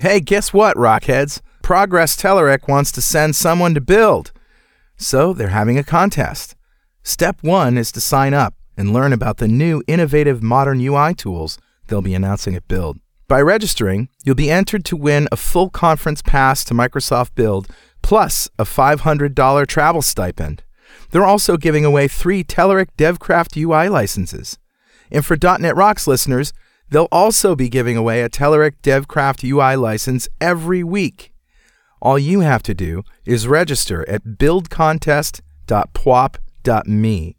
Hey, guess what, Rockheads? Progress Telerik wants to send someone to build. So they're having a contest. Step one is to sign up and learn about the new innovative modern UI tools they'll be announcing at Build. By registering, you'll be entered to win a full conference pass to Microsoft Build plus a $500 travel stipend. They're also giving away three Telerik DevCraft UI licenses. And for .NET Rocks listeners, they'll also be giving away a Telerik DevCraft UI license every week. All you have to do is register at buildcontest.pwop.me.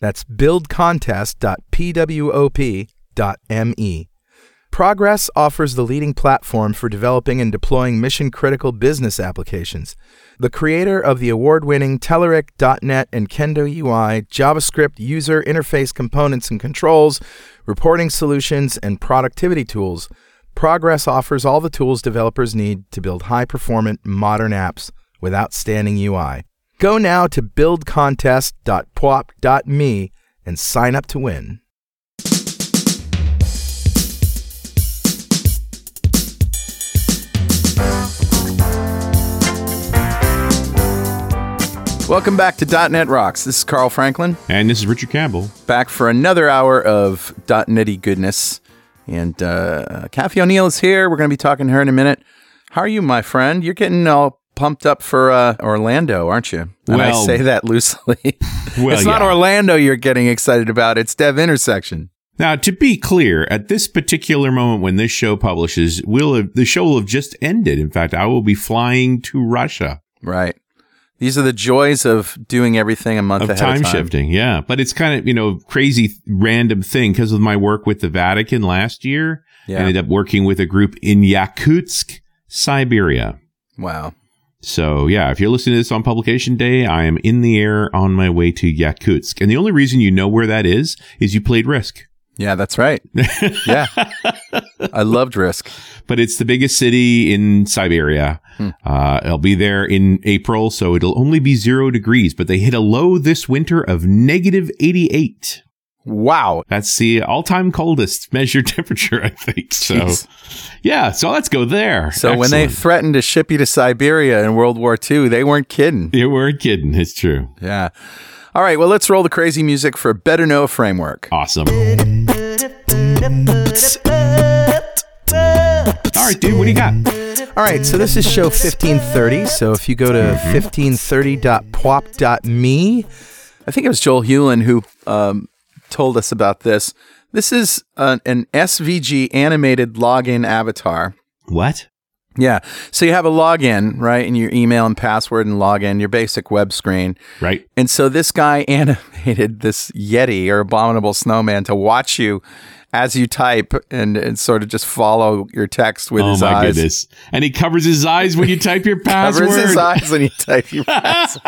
That's buildcontest.pwop.me. Progress offers the leading platform for developing and deploying mission critical business applications. The creator of the award winning Telerik.net and Kendo UI JavaScript user interface components and controls, reporting solutions, and productivity tools, Progress offers all the tools developers need to build high performant modern apps with outstanding UI. Go now to buildcontest.pwop.me and sign up to win. Welcome back to .NET Rocks. This is Carl Franklin, And this is Richard Campbell. back for another hour of .NETy goodness. And uh, Cathy O'Neil is here. We're going to be talking to her in a minute. How are you, my friend? You're getting all pumped up for uh, Orlando, aren't you? And I say that loosely. Well, it's not yeah. Orlando you're getting excited about. It's Dev Intersection. Now, to be clear, at this particular moment when this show publishes, will have, the show will have just ended. In fact, I will be flying to Russia Right. These are the joys of doing everything a month of ahead time, of time. shifting. Yeah, but it's kind of you know crazy random thing because of my work with the Vatican last year. I ended up working with a group in Yakutsk, Siberia. Wow. So yeah, if you're listening to this on publication day, I am in the air on my way to Yakutsk, and the only reason you know where that is is you played Risk. Yeah, that's right. yeah. I loved Risk. but it's the biggest city in Siberia. Hmm. Uh, I'll be there in April, so it'll only be zero degrees, but they hit a low this winter of negative 88. Wow. That's the all time coldest measured temperature, I think. So, Jeez. yeah, so let's go there. So when they threatened to ship you to Siberia in World War II, they weren't kidding. you weren't kidding. It's true. Yeah. All right. Well, let's roll the crazy music for Better Know Framework. Awesome. All right, dude, what do you got? All right. So this is show 1530. So if you go to 1530.pwop.me, I think it was Joel Hewlin who um, told us about this. This is an, an SVG animated login avatar. What? Yeah. So you have a login, right? And your email and password and login, your basic web screen. Right. And so this guy animated this Yeti or abominable snowman to watch you as you type and, and sort of just follow your text with oh his my eyes. goodness. And he covers his eyes when you type your password. Covers his eyes when you type your password.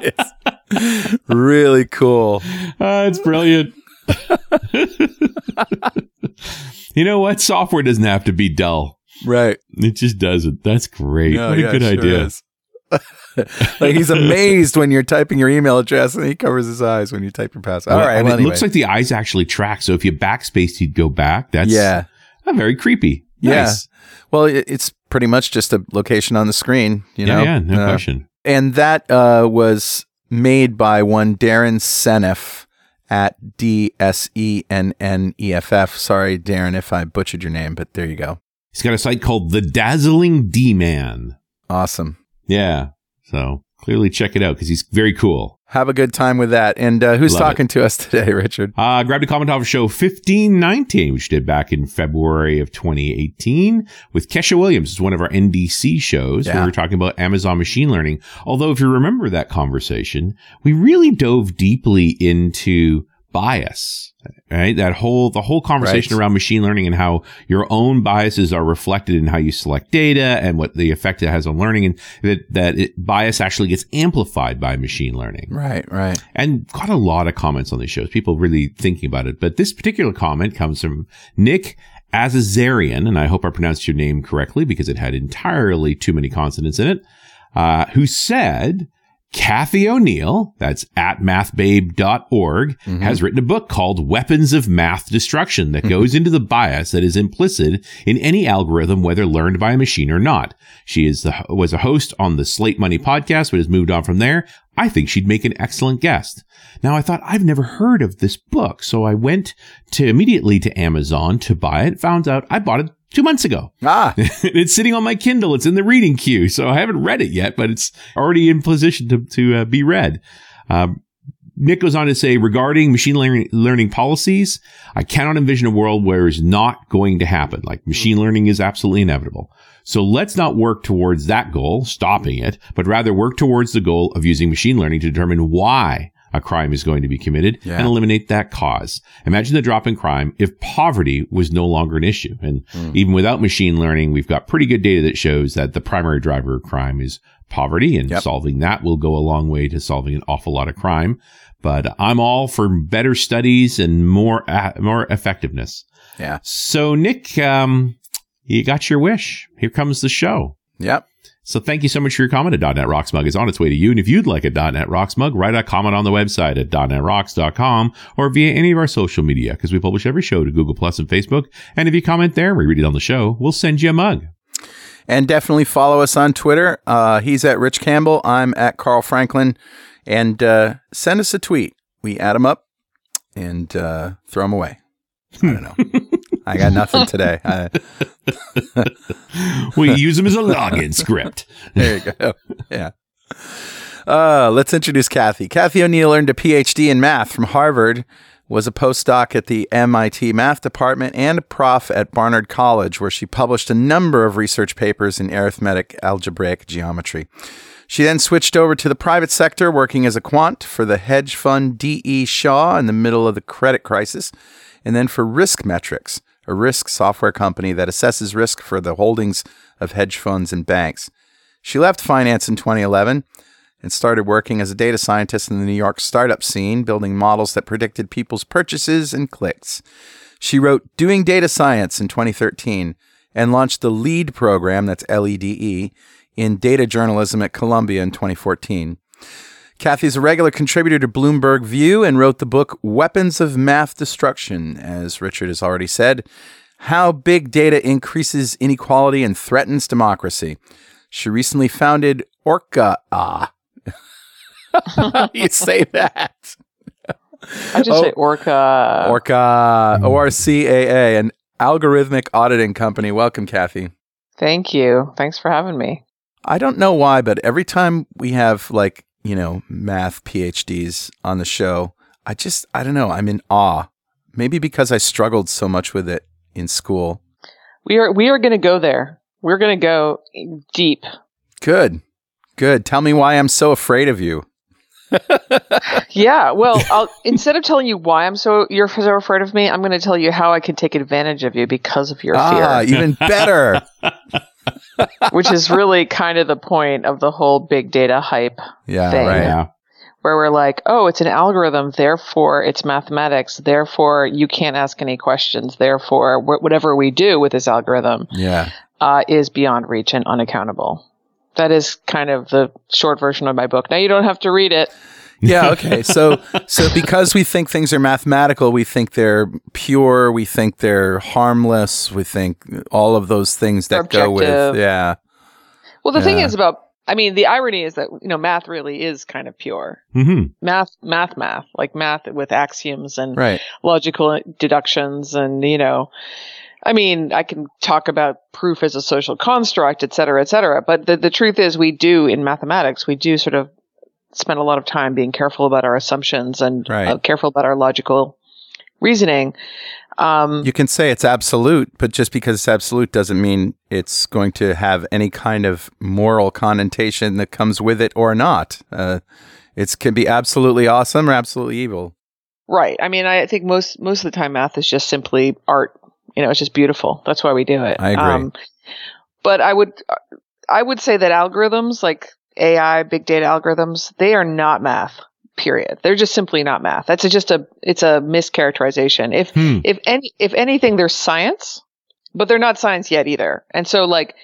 it's really cool. Ah, it's brilliant. you know what? Software doesn't have to be dull. Right. It just doesn't. That's great. No, what a yeah, good sure idea. like he's amazed when you're typing your email address and he covers his eyes when you type your password. All Well, right. and well, it looks like the eyes actually track. So if you backspace, you'd go back. That's yeah. uh, very creepy. Yeah. Well, it, it's pretty much just a location on the screen, you yeah, know? yeah, no Uh, question. And that uh, was made by one Darin Senneff at D S E N N E F F. Sorry, Darin, if I butchered your name, but there you go. He's got a site called The Dazzling D Man. Awesome. Yeah. So clearly check it out because he's very cool. Have a good time with that. And uh, who's Love talking to us today, Richard? Uh, grabbed a comment off of show 1519, which did back in February of 2018 with Kesha Williams. It's one of our NDC shows where we were talking about Amazon machine learning. Although if you remember that conversation, we really dove deeply into bias, right? That whole, the whole conversation Right. around machine learning and how your own biases are reflected in how you select data and what the effect it has on learning and that, that it, bias actually gets amplified by machine learning Right, right. and got a lot of comments on these shows. People really thinking about it. But this particular comment comes from Nick Azazarian, and I hope I pronounced your name correctly because it had entirely too many consonants in it. Uh, who said Cathy O'Neil, that's at mathbabe.org, Mhm. has written a book called Weapons of Math Destruction that goes into the bias that is implicit in any algorithm, whether learned by a machine or not. She is the, was a host on the Slate Money podcast, but has moved on from there. I think she'd make an excellent guest. Now I thought I've never heard of this book, so I went to immediately to Amazon to buy it. Found out I bought it two months ago. Ah, it's sitting on my Kindle. It's in the reading queue, so I haven't read it yet, but it's already in position to to uh, be read. Um, Nick goes on to say regarding machine learning, learning policies, I cannot envision a world where it's not going to happen. Like machine learning is absolutely inevitable. So let's not work towards that goal, stopping it, but rather work towards the goal of using machine learning to determine why a crime is going to be committed Yeah. and eliminate that cause. Imagine the drop in crime if poverty was no longer an issue. And Mm. even without machine learning, we've got pretty good data that shows that the primary driver of crime is poverty and Yep. solving that will go a long way to solving an awful lot of crime. But I'm all for better studies and more, uh, more effectiveness. yeah. So Nick, um, you got your wish. Here comes the show. Yep. So thank you so much for your comment. A .NET Rocks mug is on its way to you. And if you'd like a .NET Rocks mug, write a comment on the website at .NETRocks.com or via any of our social media because we publish every show to Google Plus and Facebook. And if you comment there, we read it on the show. We'll send you a mug. And definitely follow us on Twitter. Uh, he's at Rich Campbell. I'm at Carl Franklin. And uh, send us a tweet. We add them up and uh, throw them away. I don't know. I got nothing today. I, We use them as a login script. there you go. Yeah. Uh, let's introduce Cathy. Cathy O'Neil earned a PhD in math from Harvard, was a postdoc at the MIT Math Department, and a prof at Barnard College, where she published a number of research papers in arithmetic algebraic geometry. She then switched over to the private sector, working as a quant for the hedge fund D.E. Shaw in the middle of the credit crisis, and then for Risk Metrics, a risk software company that assesses risk for the holdings of hedge funds and banks. She left finance in 2011 and started working as a data scientist in the New York startup scene, building models that predicted people's purchases and clicks. She wrote Doing Data Science in 2013 and launched the Lede program, that's L E D E, in data journalism at Columbia in 2014. Cathy's a regular contributor to Bloomberg View and wrote the book Weapons of Math Destruction, as Richard has already said, How Big Data Increases Inequality and Threatens Democracy. She recently founded Orca. Ah. You say that? I just Oh. say Orca. Orca, O R C A A, an algorithmic auditing company. Welcome, Cathy. Thank you. Thanks for having me. I don't know why, but every time we have like, you know, math PhDs on the show, I just, I don't know, I'm in awe. Maybe because I struggled so much with it in school. We are we are going to go there. We're going to go deep. Good. Good. Tell me why I'm so afraid of you. Yeah. Well, I'll, instead of telling you why I'm so you're so afraid of me, I'm going to tell you how I can take advantage of you because of your Ah, fear, even better. which is really kind of the point of the whole big data hype, Yeah, Thing. right. Yeah. where we're like, oh, it's an algorithm, therefore it's mathematics, therefore you can't ask any questions, therefore wh- whatever we do with this algorithm Yeah. uh, is beyond reach and unaccountable. That is kind of the short version of my book. Now you don't have to read it. Yeah, okay. So so because we think things are mathematical, we think they're pure, we think they're harmless, we think all of those things that go with yeah. Well, the thing is about, I mean, the irony is that you know math really is kind of pure. hmm Math, math, math, like math with axioms and Right. logical deductions, and you know, I mean, I can talk about proof as a social construct, et cetera, et cetera. But the the truth is, we do in mathematics, we do sort of spend a lot of time being careful about our assumptions and Right. uh, careful about our logical reasoning. Um, You can say it's absolute, but just because it's absolute doesn't mean it's going to have any kind of moral connotation that comes with it or not. Uh, it can be absolutely awesome or absolutely evil. Right. I mean, I think most most of the time, math is just simply art. You know, it's just beautiful. That's why we do it. I agree. but I would I would say that algorithms like AI, big data algorithms, they are not math. Period. They're just simply not math. That's a, just a it's a mischaracterization. If Hmm. if any if anything, they're science, but they're not science yet either. And so, like,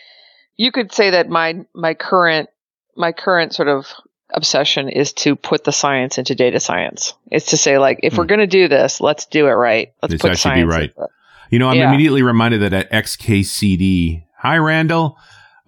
you could say that my my current my current sort of obsession is to put the science into data science. It's to say like, if Hmm. we're going to do this, let's do it right. Let's This put to be science right. You know, I'm Yeah. immediately reminded that at XKCD, hi Randall.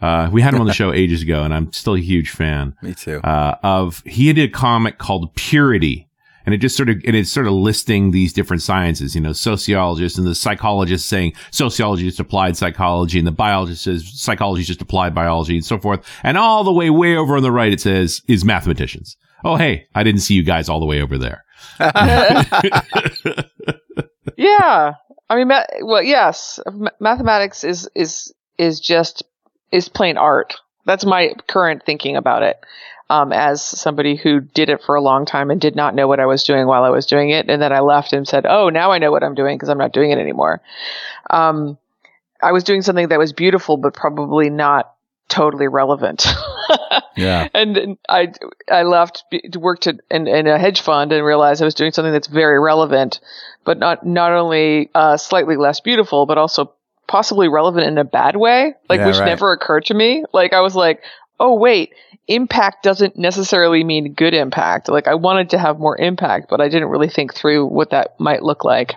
Uh, we had him on the show ages ago, and I'm still a huge fan. Me too. uh, of he did a comic called Purity, and it just sort of and it's sort of listing these different sciences. You know, sociologists and the psychologists saying sociology is applied psychology, and the biologist says psychology is just applied biology, and so forth. And all the way way over on the right, it says is mathematicians. Oh, hey, I didn't see you guys all the way over there. yeah. I mean, ma- well, yes, Ma- mathematics is, is, is just, is plain art. That's my current thinking about it. Um, as somebody who did it for a long time and did not know what I was doing while I was doing it. And then I left and said, Oh, now I know what I'm doing because I'm not doing it anymore. Um, I was doing something that was beautiful, but probably not totally relevant. Yeah. and, I I left be- to work to in, in a hedge fund and realized I was doing something that's very relevant, but not not only uh, slightly less beautiful, but also possibly relevant in a bad way, like Yeah, which right. never occurred to me. Like I was like, oh wait, impact doesn't necessarily mean good impact. Like I wanted to have more impact, but I didn't really think through what that might look like.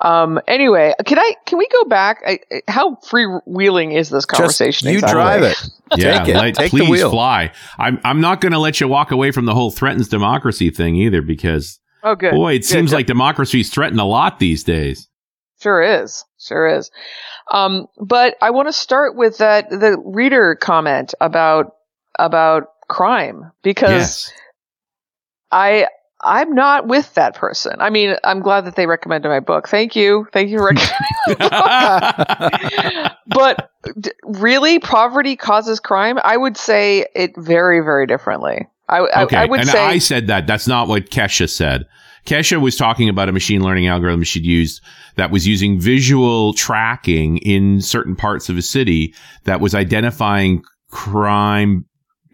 Um. Anyway, can I? Can we go back? I, I- how freewheeling is this Just conversation? you exactly? drive it. yeah, Take it. let- Take the please wheel. fly. I'm I'm not going to let you walk away from the whole threatens democracy thing either, because Oh, good. boy, it Good. seems like democracy's threatened a lot these days. Sure is. Sure is. Um, but I want to start with that the reader comment about about crime because Yes. I I'm not with that person. I mean, I'm glad that they recommended my book. Thank you. Thank you for recommending. but d- really, poverty causes crime. I would say it very, very differently. I, I- okay, I, would and say I said that. That's not what Kesha said. Kesha was talking about a machine learning algorithm she'd used that was using visual tracking in certain parts of a city that was identifying crime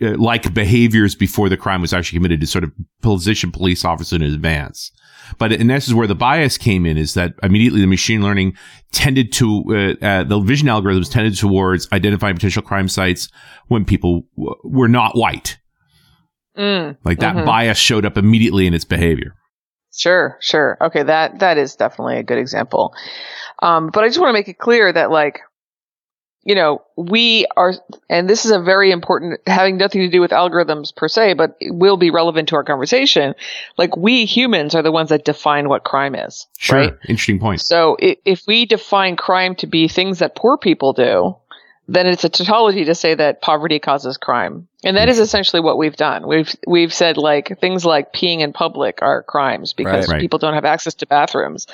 uh, like behaviors before the crime was actually committed to sort of position police officers in advance. But and this is where the bias came in is that immediately the machine learning tended to uh, uh, the vision algorithms tended towards identifying potential crime sites when people w- were not white. Mm, Like that Mhm. bias showed up immediately in its behavior. Sure, sure. Okay, that that is definitely a good example. Um, but I just want to make it clear that like, you know, we are, and this is a very important, having nothing to do with algorithms per se, but it will be relevant to our conversation. Like, we humans are the ones that define what crime is. Sure. Right? Interesting point. So i- if we define crime to be things that poor people do, then it's a tautology to say that poverty causes crime. And that is essentially what we've done. We've we've said like things like peeing in public are crimes because Right. Right. people don't have access to bathrooms.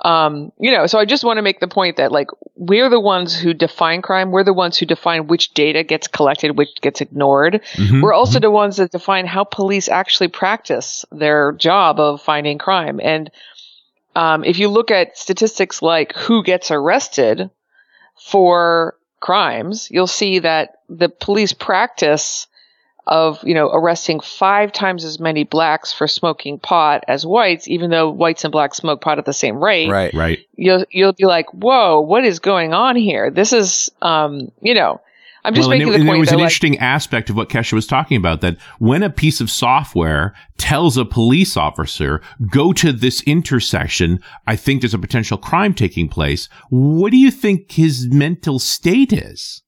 Um, you know, so I just want to make the point that like we're the ones who define crime. We're the ones who define which data gets collected, which gets ignored. Mhm. We're also the ones that define how police actually practice their job of finding crime. And um, if you look at statistics like who gets arrested for crimes, you'll see that the police practice of you know arresting five times as many blacks for smoking pot as whites, even though whites and blacks smoke pot at the same rate Right. right. you'll you'll be like, "Whoa, what is going on here? This is, um, you know, I'm just well, and, making there, the point was that an like, interesting aspect of what Kesha was talking about that when a piece of software tells a police officer, go to this intersection, I think there's a potential crime taking place. What do you think his mental state is?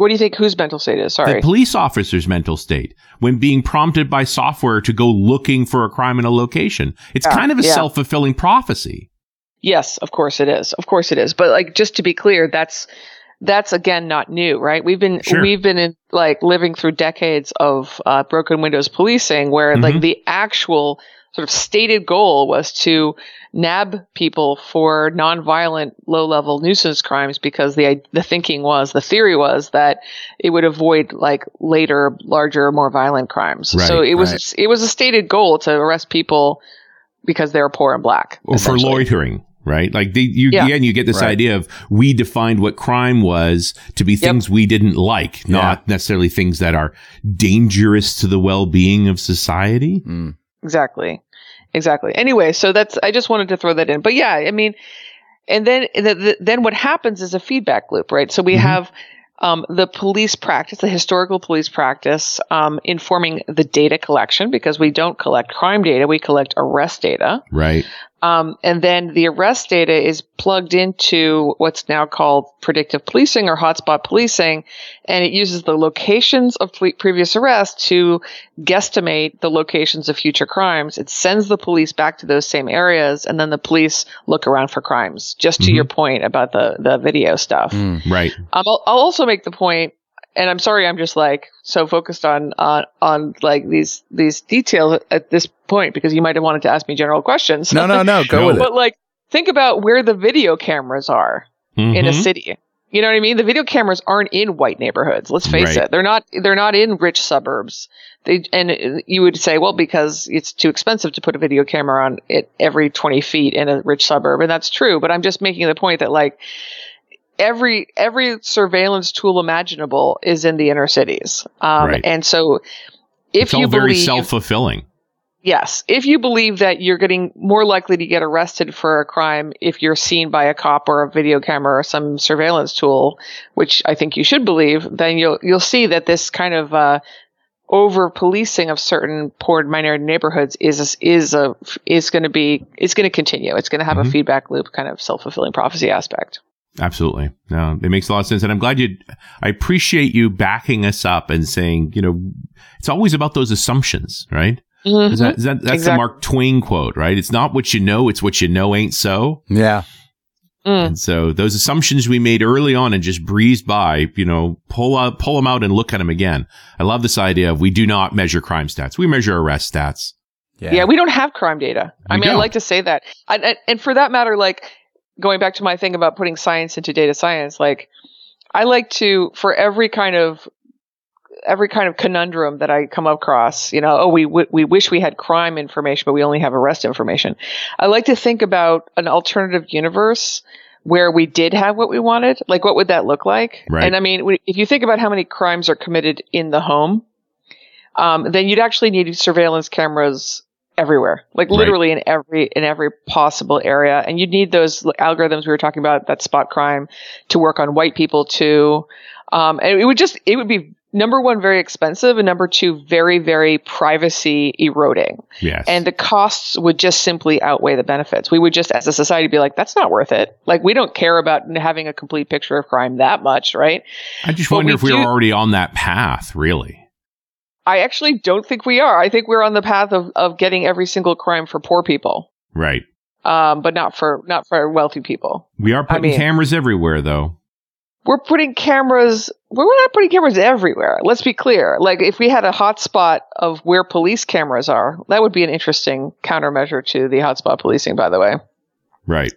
what do you think? Whose mental state is? Sorry. The police officer's mental state when being prompted by software to go looking for a crime in a location. It's Yeah, kind of a yeah. self fulfilling prophecy. Yes, of course it is. Of course it is. But like, just to be clear, that's that's again not new, right? We've been Sure. we've been in like living through decades of uh, broken windows policing, where Mhm. like the actual sort of stated goal was to nab people for nonviolent, low-level nuisance crimes because the the thinking was the theory was that it would avoid like later, larger, more violent crimes. Right, so it was right. it was a stated goal to arrest people because they were poor and black. or for loitering, right? Like the, you Yeah. again, you get this Right. idea of we defined what crime was to be things we didn't like, not necessarily things that are dangerous to the well-being of society. Mm. Exactly. Exactly. Anyway, so that's I just wanted to throw that in. But yeah, I mean, and then the, the, then what happens is a feedback loop, right? So we Mhm. have um, the police practice, the historical police practice, um, informing the data collection because we don't collect crime data, we collect arrest data. Right. Um, and then the arrest data is plugged into what's now called predictive policing or hotspot policing, and it uses the locations of previous arrests to guesstimate the locations of future crimes. It sends the police back to those same areas, and then the police look around for crimes. Just to Mhm. your point about the the video stuff. Mm. Right. Um, I'll, I'll also make the point, and I'm sorry, I'm just like so focused on on on like these these details at this point because you might have wanted to ask me general questions. No, no, no. Go with it. but like, think about where the video cameras are in a Mhm. city. You know what I mean? The video cameras aren't in white neighborhoods. Let's face Right. it; they're not. They're not in rich suburbs. They and you would say, well, because it's too expensive to put a video camera on it every twenty feet in a rich suburb, and that's true. But I'm just making the point that like every every surveillance tool imaginable is in the inner cities, um, Right. and so if it's all you very believe self fulfilling. Yes. If you believe that you're getting more likely to get arrested for a crime if you're seen by a cop or a video camera or some surveillance tool, which I think you should believe, then you'll you'll see that this kind of uh, over policing of certain poor minority neighborhoods is is a is going to be it's going to continue. It's going to have Mhm. a feedback loop kind of self fulfilling prophecy aspect. Absolutely. No, it makes a lot of sense. And I'm glad you, I appreciate you backing us up and saying, you know, it's always about those assumptions, right? Is that, is that, that's the Mark Twain quote, right? It's not what you know, it's what you know ain't so. Yeah. Mm. And so those assumptions we made early on and just breezed by, you know, pull out, pull them out and look at them again. I love this idea of we do not measure crime stats. We measure arrest stats. Yeah. Yeah. we don't have crime data. I mean, I don't. like to say that. I, I, and for that matter, like going back to my thing about putting science into data science, like I like to, for every kind of every kind of conundrum that I come across, you know, oh, we w- we wish we had crime information, but we only have arrest information. I like to think about an alternative universe where we did have what we wanted. Like, what would that look like? Right. And I mean, if you think about how many crimes are committed in the home, um, then you'd actually need surveillance cameras everywhere, like Right. literally in every in every possible area. And you'd need those algorithms we were talking about that spot crime to work on white people too. Um, and it would just it would be number one very expensive and number two very very privacy eroding Yes. and the costs would just simply outweigh the benefits we would just as a society be like that's not worth it like we don't care about having a complete picture of crime that much right I just but wonder we if we do- were already on that path, really. I actually don't think we are. I think we're on the path of, of getting every single crime for poor people. Right. um, but not for not for wealthy people. We are putting mean- cameras everywhere, though. we're putting cameras we're not putting cameras everywhere. Let's be clear. Like if we had a hotspot of where police cameras are that would be an interesting countermeasure to the hotspot policing by the way. Right.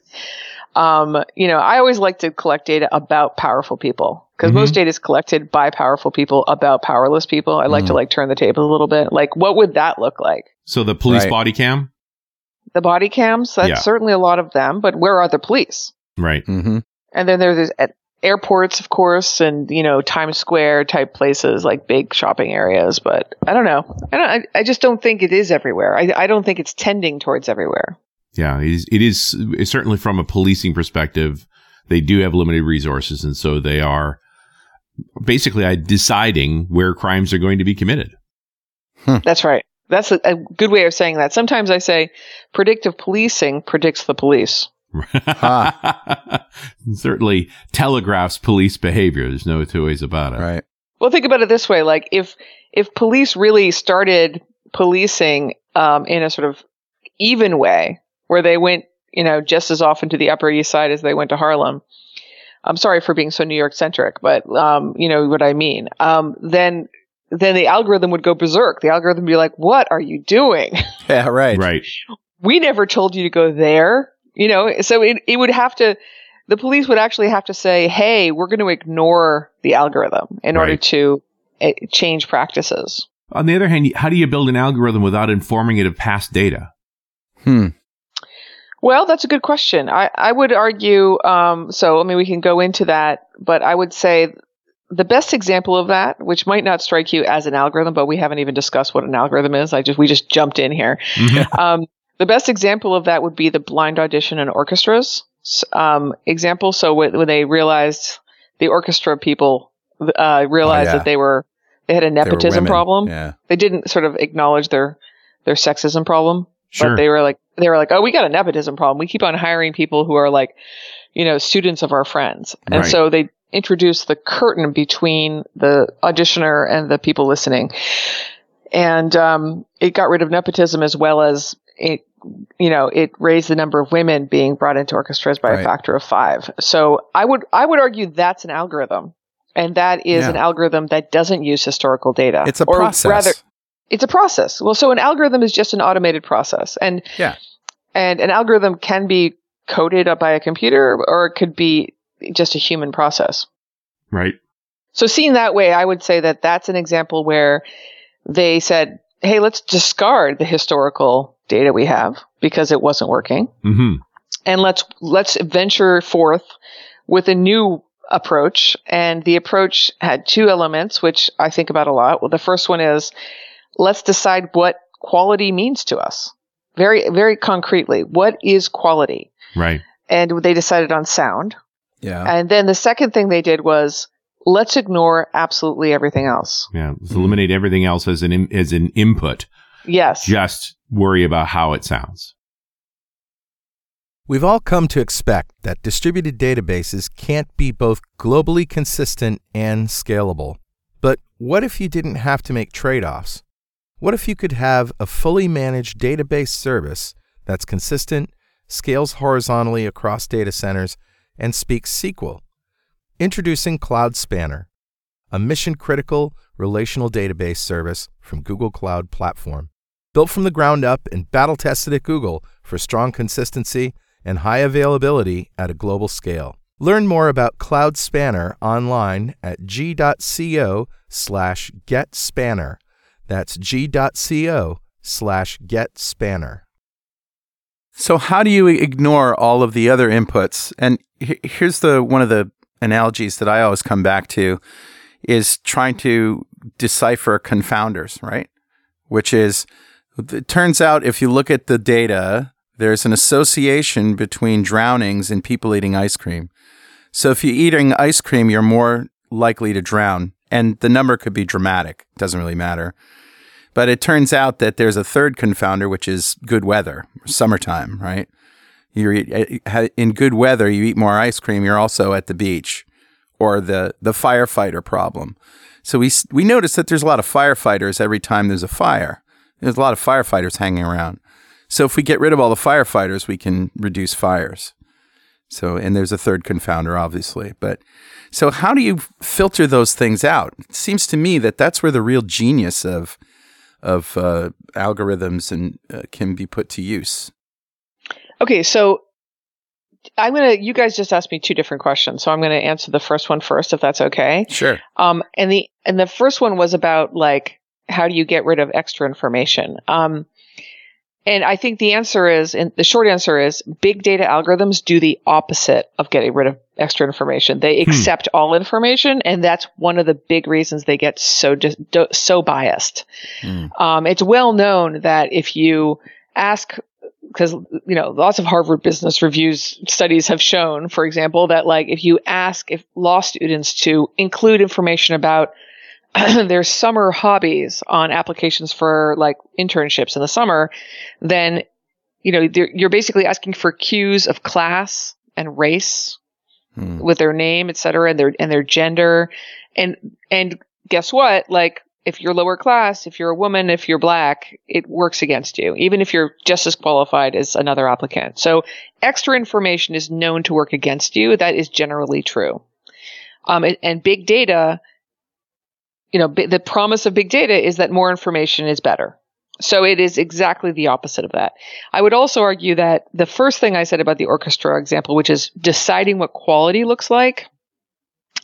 um, you know i always like to collect data about powerful people because Mhm. most data is collected by powerful people about powerless people i like to Mhm. like turn the tables a little bit like what would that look like So the police Right. body cam? the body cams that's Yeah. certainly a lot of them but where are the police Right. Mm-hmm. And then there's at airports, of course, and you know Times Square type places like big shopping areas. But I don't know. I don't. I, I just don't think it is everywhere. I, I don't think it's tending towards everywhere. Yeah, it is, it is it's certainly from a policing perspective. They do have limited resources, and so they are basically uh, deciding where crimes are going to be committed. That's right. That's a, a good way of saying that. Sometimes I say predictive policing predicts the police. certainly telegraphs police behavior. There's no two ways about it. Right. Well, think about it this way: like if if police really started policing um, in a sort of even way, where they went, you know, just as often to the Upper East Side as they went to Harlem. I'm sorry for being so New York centric, but um, you know what I mean. Um, then then the algorithm would go berserk. The algorithm would be like, "What are you doing? Yeah. Right. Right. we never told you to go there." You know, so it it would have to. The police would actually have to say, "Hey, we're going to ignore the algorithm in order to uh, change practices." On the other hand, how do you build an algorithm without informing it of past data? Hmm. Well, that's a good question. I, I would argue, um, so, I mean, we can go into that, but I would say the best example of that, which might not strike you as an algorithm, but we haven't even discussed what an algorithm is. I just, we just jumped in here. Um, the best example of that would be the blind audition and orchestras um, example. So when, when they realized the orchestra people uh, realized Oh, yeah. that they were they had a nepotism problem. Yeah. They didn't sort of acknowledge their their sexism problem, Sure. but they were like they were like, oh, we got a nepotism problem. We keep on hiring people who are like, you know, students of our friends, and Right. so they introduced the curtain between the auditioner and the people listening, and um, it got rid of nepotism as well as it. You know, it raised the number of women being brought into orchestras by Right. a factor of five. So I would I would argue that's an algorithm, and that is Yeah. an algorithm that doesn't use historical data. It's a Or process. rather, it's a process. Well, so an algorithm is just an automated process, and Yeah. and an algorithm can be coded up by a computer, or it could be just a human process. right. So seen that way, I would say that that's an example where they said, "Hey, let's discard the historical data we have because it wasn't working, hmm and let's let's venture forth with a new approach." And the approach had two elements, which I think about a lot. Well, the first one is let's decide what quality means to us, very very concretely. What is quality? Right. And they decided on sound. Yeah. And then the second thing they did was let's ignore absolutely everything else. Yeah. Let's eliminate everything else as an, im- as an input. Yes. Just worry about how it sounds. We've all come to expect that distributed databases can't be both globally consistent and scalable. But what if you didn't have to make trade offs? What if you could have a fully managed database service that's consistent, scales horizontally across data centers, and speaks SQL? Introducing Cloud Spanner, a mission critical relational database service from Google Cloud Platform. Built from the ground up and battle tested at Google for strong consistency and high availability at a global scale. Learn more about Cloud Spanner online at g.co slash getspanner. That's g.co slash getspanner. So how do you ignore all of the other inputs? And here's the one of the analogies that I always come back to is trying to decipher confounders, right? Which is it turns out if you look at the data, there's an association between drownings and people eating ice cream. So if you're eating ice cream, you're more likely to drown. And the number could be dramatic. Doesn't really matter. But it turns out that there's a third confounder, which is good weather, summertime, right? You're eh, in good weather, you eat more ice cream, you're also at the beach, or the, the firefighter problem. So we, we notice that there's a lot of firefighters every time there's a fire. There's a lot of firefighters hanging around. So if we get rid of all the firefighters, we can reduce fires. So, and there's a third confounder, obviously. But so, how do you filter those things out? It seems to me that that's where the real genius of of uh, algorithms and uh, can be put to use. Okay, so I'm gonna. You guys just asked me two different questions, so I'm gonna answer the first one first, if that's okay. Sure. Um, and the and the first one was about like how do you get rid of extra information? Um, and I think the answer is, and the short answer is, big data algorithms do the opposite of getting rid of extra information. They accept all information, and that's one of the big reasons they get so just so biased. Mm. Um, it's well known that if you ask because you know lots of Harvard Business Reviews studies have shown, for example, that like if you ask if law students to include information about their summer hobbies on applications for like internships in the summer, then you know you're basically asking for cues of class and race Hmm. with their name, et cetera, and their and their gender, and and guess what? Like if you're lower class, if you're a woman, if you're black, it works against you, even if you're just as qualified as another applicant. So extra information is known to work against you. That is generally true. Um, and, and big data, you know, bi- the promise of big data is that more information is better. So it is exactly the opposite of that. I would also argue that the first thing I said about the orchestra example, which is deciding what quality looks like,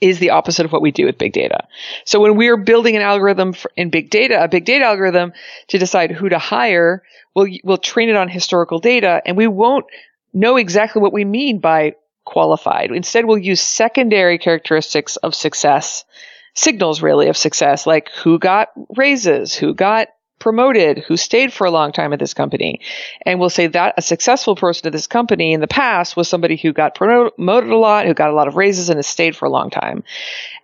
is the opposite of what we do with big data. So when we're building an algorithm for, in big data, a big data algorithm to decide who to hire, we'll, we'll train it on historical data and we won't know exactly what we mean by qualified. Instead, we'll use secondary characteristics of success, signals really of success, like who got raises, who got promoted who stayed for a long time at this company. And we'll say that a successful person at this company in the past was somebody who got promoted a lot, who got a lot of raises and has stayed for a long time.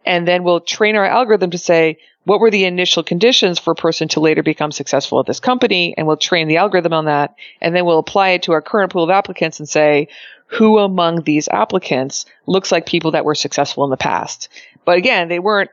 And then we'll train our algorithm to say, what were the initial conditions for a person to later become successful at this company? And we'll train the algorithm on that. And then we'll apply it to our current pool of applicants and say, who among these applicants looks like people that were successful in the past? But again, they weren't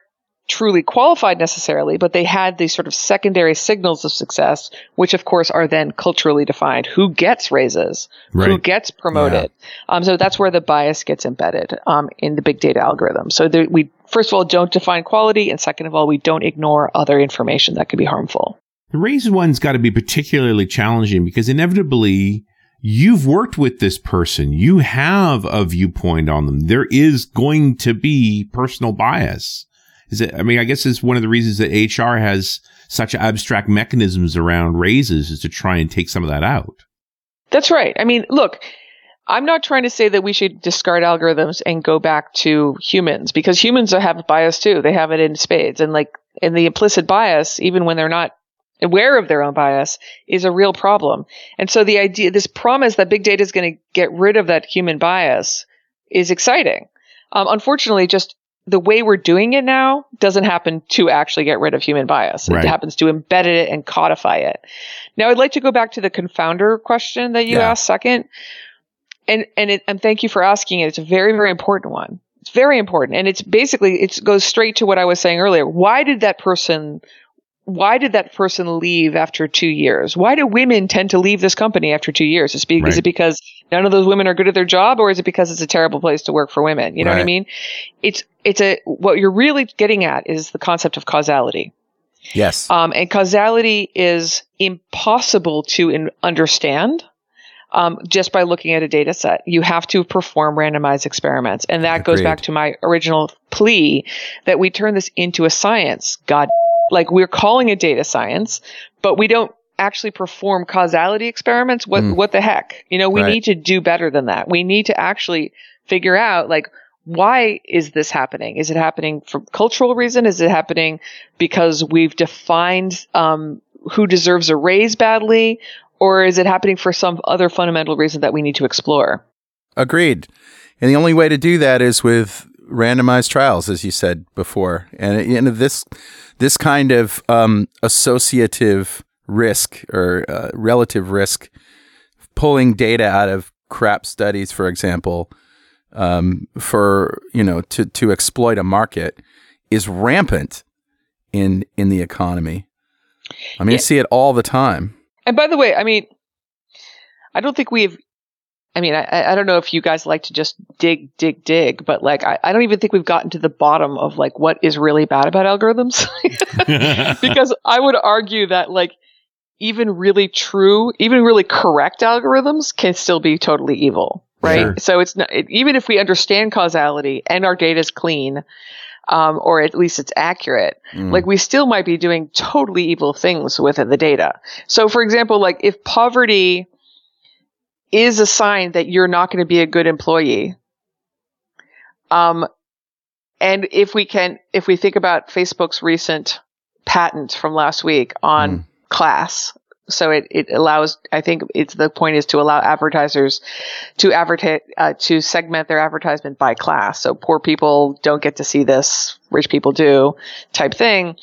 truly qualified necessarily, but they had these sort of secondary signals of success, which of course are then culturally defined. Who gets raises? Right. Who gets promoted? Yeah. Um, so that's where the bias gets embedded um, in the big data algorithm. So there, we first of all don't define quality, and second of all, we don't ignore other information that could be harmful. The raise one's got to be particularly challenging because inevitably you've worked with this person. You have a viewpoint on them. There is going to be personal bias. Is it, I mean, I guess it's one of the reasons that HR has such abstract mechanisms around raises is to try and take some of that out. That's right. I mean, look, I'm not trying to say that we should discard algorithms and go back to humans because humans have bias too. They have it in spades. And like in the implicit bias, even when they're not aware of their own bias is a real problem. And so the idea, this promise that big data is going to get rid of that human bias is exciting. Um, unfortunately, just the way we're doing it now doesn't happen to actually get rid of human bias. Right. It happens to embed it and codify it. Now, I'd like to go back to the confounder question that you yeah. asked second. And, and, it, and thank you for asking it. It's a very, very important one. It's very important. And it's basically, it goes straight to what I was saying earlier. Why did that person why did that person leave after two years? Why do women tend to leave this company after two years? Is, be, right. is it because none of those women are good at their job, or is it because it's a terrible place to work for women? You know right. what I mean? It's it's a what you're really getting at is the concept of causality. Yes. Um, and causality is impossible to in, understand. Um, just by looking at a data set. You have to perform randomized experiments. And that Agreed. goes back to my original plea that we turn this into a science. God like we're calling it data science, but we don't actually perform causality experiments. What, mm. what the heck? You know, we right. need to do better than that. We need to actually figure out like, why is this happening? Is it happening for cultural reason? Is it happening because we've defined, um, who deserves a raise badly? Or is it happening for some other fundamental reason that we need to explore? Agreed. And the only way to do that is with randomized trials, as you said before. And, and this this kind of um, associative risk or uh, relative risk, pulling data out of crap studies, for example, um, for you know to to exploit a market, is rampant in in the economy. I mean, yeah. I see it all the time. And by the way, I mean, I don't think we've I mean, I, I don't know if you guys like to just dig, dig, dig, but like, I, I don't even think we've gotten to the bottom of like what is really bad about algorithms. because I would argue that like even really true, even really correct algorithms can still be totally evil, right? Sure. So it's not, it, even if we understand causality and our data is clean, um, or at least it's accurate, mm. like we still might be doing totally evil things with the data. So for example, like if poverty, is a sign that you're not going to be a good employee. Um, and if we can, if we think about Facebook's recent patent from last week on mm. class, so it, it allows, I think it's the point is to allow advertisers to advertise, uh, to segment their advertisement by class. So poor people don't get to see this, rich people do type thing.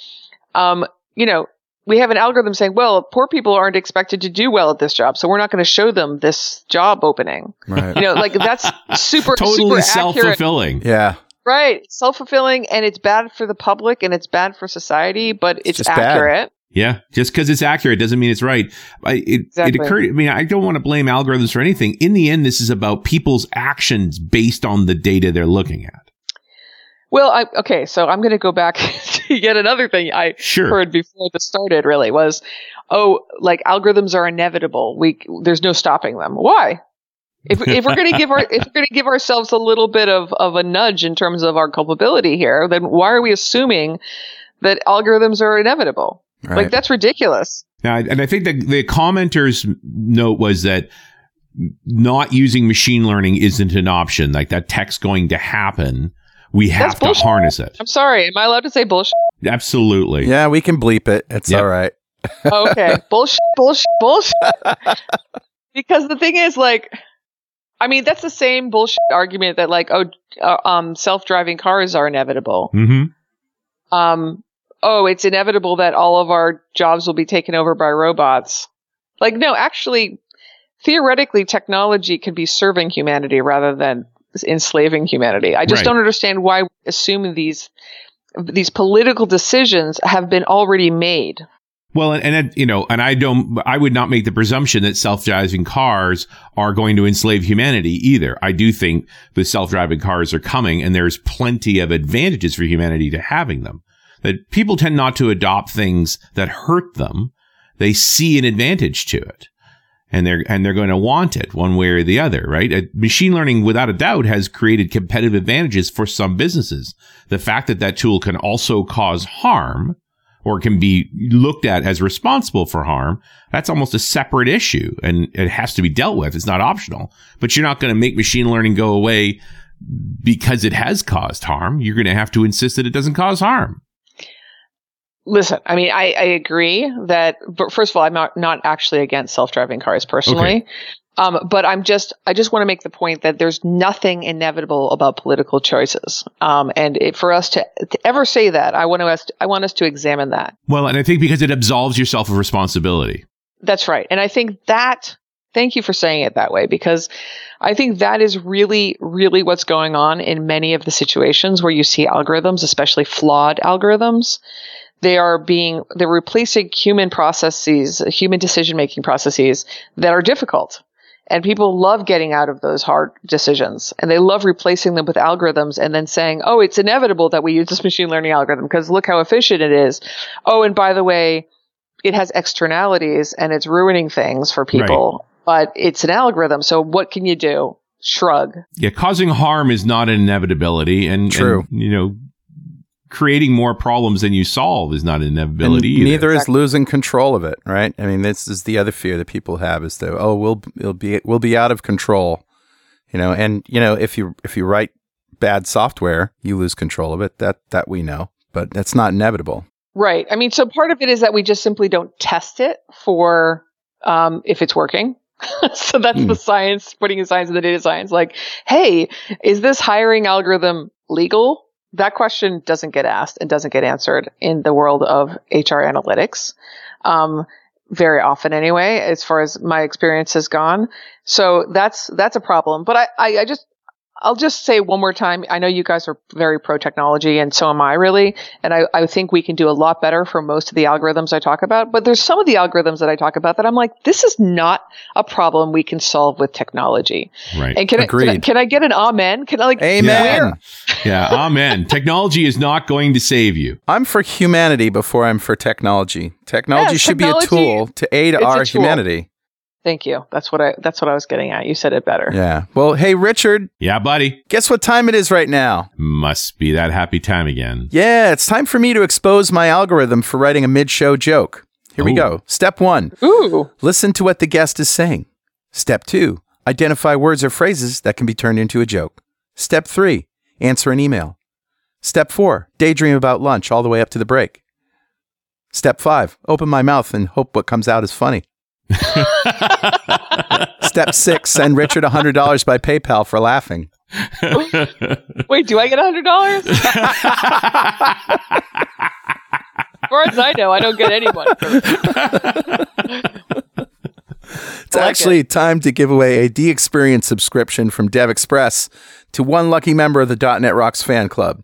Um, you know, we have an algorithm saying, well, poor people aren't expected to do well at this job, so we're not going to show them this job opening. Right. You know, like that's super totally super self fulfilling. Yeah. Right. Self fulfilling, and it's bad for the public and it's bad for society, but it's, it's accurate. Bad. Yeah, just because it's accurate doesn't mean it's right. I, it, exactly. it occurred. I mean, I don't want to blame algorithms for anything. In the end, this is about people's actions based on the data they're looking at. Well, I, okay, so I'm going to go back to yet another thing I sure. heard before this started. Really was, oh, like algorithms are inevitable. We there's no stopping them. Why? If, if we're going to give our if we're going to give ourselves a little bit of of a nudge in terms of our culpability here, then why are we assuming that algorithms are inevitable? Right. Like that's ridiculous. Yeah, and I think that the commenter's note was that not using machine learning isn't an option. Like that text going to happen we have to harness it. I'm sorry. Am I allowed to say bullshit? Absolutely. Yeah, we can bleep it. It's yep. all right. okay, bullshit, bullshit, bullshit. because the thing is, like, I mean, that's the same bullshit argument that, like, oh, uh, um, self-driving cars are inevitable. Mm-hmm. Um, oh, it's inevitable that all of our jobs will be taken over by robots. Like, no, actually, theoretically, technology could be serving humanity rather than enslaving humanity. I just Right. don't understand why we assume these these political decisions have been already made. Well, and, and you know, and I don't, I would not make the presumption that self-driving cars are going to enslave humanity either. I do think the self-driving cars are coming, and there's plenty of advantages for humanity to having them. That people tend not to adopt things that hurt them; they see an advantage to it, and they're and they're going to want it one way or the other, right? Uh, Machine learning, without a doubt, has created competitive advantages for some businesses. The fact that that tool can also cause harm or can be looked at as responsible for harm, that's almost a separate issue and it has to be dealt with. It's not optional. But you're not going to make machine learning go away because it has caused harm. You're going to have to insist that it doesn't cause harm. Listen, I mean, I, I agree that, but first of all, I'm not, not actually against self-driving cars personally. Um, but I'm just, I just want to make the point that there's nothing inevitable about political choices. Um, and it, for us to, to ever say that, I want to, us, I want us to examine that. Well, and I think because it absolves yourself of responsibility. That's right. And I think that, thank you for saying it that way, because I think that is really, really what's going on in many of the situations where you see algorithms, especially flawed algorithms. They are being, they're replacing human processes, human decision making processes that are difficult. And people love getting out of those hard decisions and they love replacing them with algorithms and then saying, oh, it's inevitable that we use this machine learning algorithm because look how efficient it is. Oh, and by the way, it has externalities and it's ruining things for people, but it's an algorithm. So what can you do? Shrug. Yeah, causing harm is not an inevitability, and True. and, you know, creating more problems than you solve is not an And inevitability either. neither is losing control of it, right? I mean, this is the other fear that people have is that oh, we'll it'll be we'll be out of control, you know. And you know, if you if you write bad software, you lose control of it. That that we know, but that's not inevitable. Right. I mean, so part of it is that we just simply don't test it for um, if it's working. so that's Hmm. the science, putting in science and the data science. Like, hey, is this hiring algorithm legal? That question doesn't get asked and doesn't get answered in the world of HR analytics. Um, very often anyway, as far as my experience has gone. So that's, that's a problem. But I, I, I just, I'll just say one more time. I know you guys are very pro technology and so am I really. And I, I think we can do a lot better for most of the algorithms I talk about. But there's some of the algorithms that I talk about that I'm like, this is not a problem we can solve with technology. right. And can I, can I, can I get an amen? Can I like, Amen. where- yeah, amen. Technology is not going to save you. I'm for humanity before I'm for technology. Technology Yes, should be a tool to aid it's a our tool. humanity. Thank you. That's what I, that's what I was getting at. You said it better. Yeah. Well, hey, Richard, Yeah, buddy. guess what time it is right now? Must be that happy time again. Yeah, it's time for me to expose my algorithm for writing a mid show joke. Here we go. Step one Ooh. listen to what the guest is saying. Step two identify words or phrases that can be turned into a joke. Step three answer an email. Step four daydream about lunch all the way up to the break. Step five open my mouth and hope what comes out is funny. Step six send Richard $100 by PayPal for laughing. Wait, do I get a hundred dollars? As far as I know, I don't get any money. It's like actually time to give away a DXperience subscription from DevExpress to one lucky member of the .NET Rocks fan club.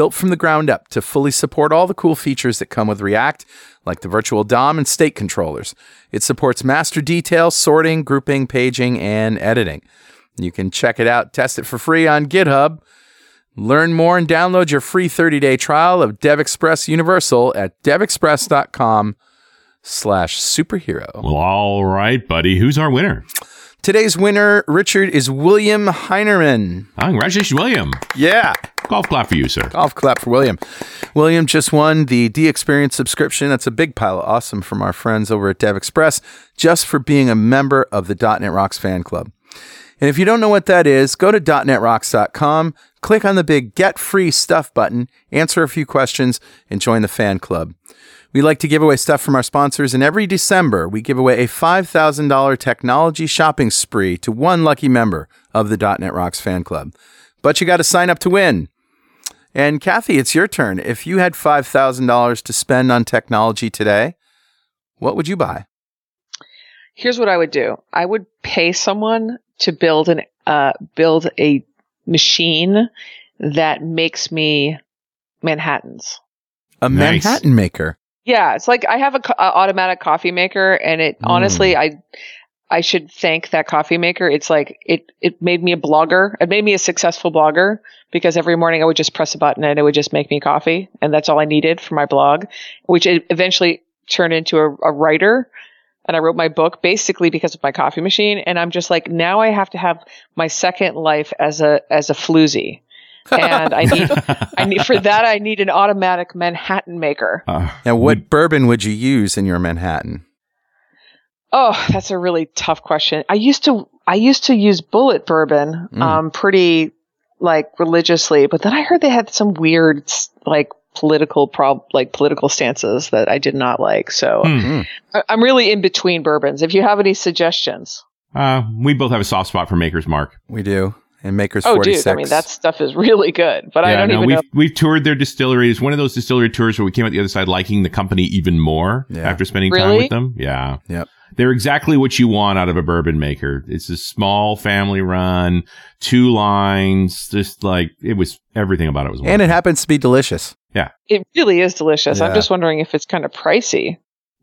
built from the ground up to fully support all the cool features that come with React, like the virtual DOM and state controllers. It supports master detail, sorting, grouping, paging, and editing. You can check it out, test it for free on GitHub. Learn more and download your free 30-day trial of DevExpress Universal at devexpress.com slash superhero. Well, all right, buddy. Who's our winner? Today's winner, Richard, is William Heinerman. Oh, congratulations, William. Yeah. Golf clap for you, sir. Golf clap for William. William just won the DXperience subscription. That's a big pile of awesome from our friends over at DevExpress just for being a member of the .NET Rocks fan club. And if you don't know what that is, go to .NETRocks.com, click on the big Get Free Stuff button, answer a few questions, and join the fan club. We like to give away stuff from our sponsors, and every December we give away a $5,000 technology shopping spree to one lucky member of the .NET Rocks fan club. But you got to sign up to win. And Cathy, it's your turn. If you had $5,000 to spend on technology today, what would you buy? Here's what I would do. I would pay someone to build an uh, build a machine that makes me Manhattans. A Nice. Manhattan maker. Yeah, it's like I have a, co- a automatic coffee maker, and it honestly, I I should thank that coffee maker. It's like it it made me a blogger. It made me a successful blogger because every morning I would just press a button and it would just make me coffee, and that's all I needed for my blog, which it eventually turned into a, a writer. And I wrote my book basically because of my coffee machine. And I'm just like, now I have to have my second life as a as a floozy. And I need I need for that I need an automatic Manhattan maker. Uh, Now, what bourbon would you use in your Manhattan? Oh, that's a really tough question. I used to I used to use Bulleit bourbon Mm. um pretty like religiously, but then I heard they had some weird like political prob like political stances that I did not like. So hmm. I- I'm really in between bourbons. If you have any suggestions. Uh, we both have a soft spot for Maker's Mark. We do. And Maker's Oh 46. dude, I mean that stuff is really good, but I don't no, even we've know. we've toured their distillery. It's one of those distillery tours where we came out the other side liking the company even more Yeah. after spending time with them. Yeah. Yep. They're exactly what you want out of a bourbon maker. It's a small family run, two lines, just like it was everything about it was And it happens to be delicious. Yeah. It really is delicious. I'm just wondering if it's kind of pricey.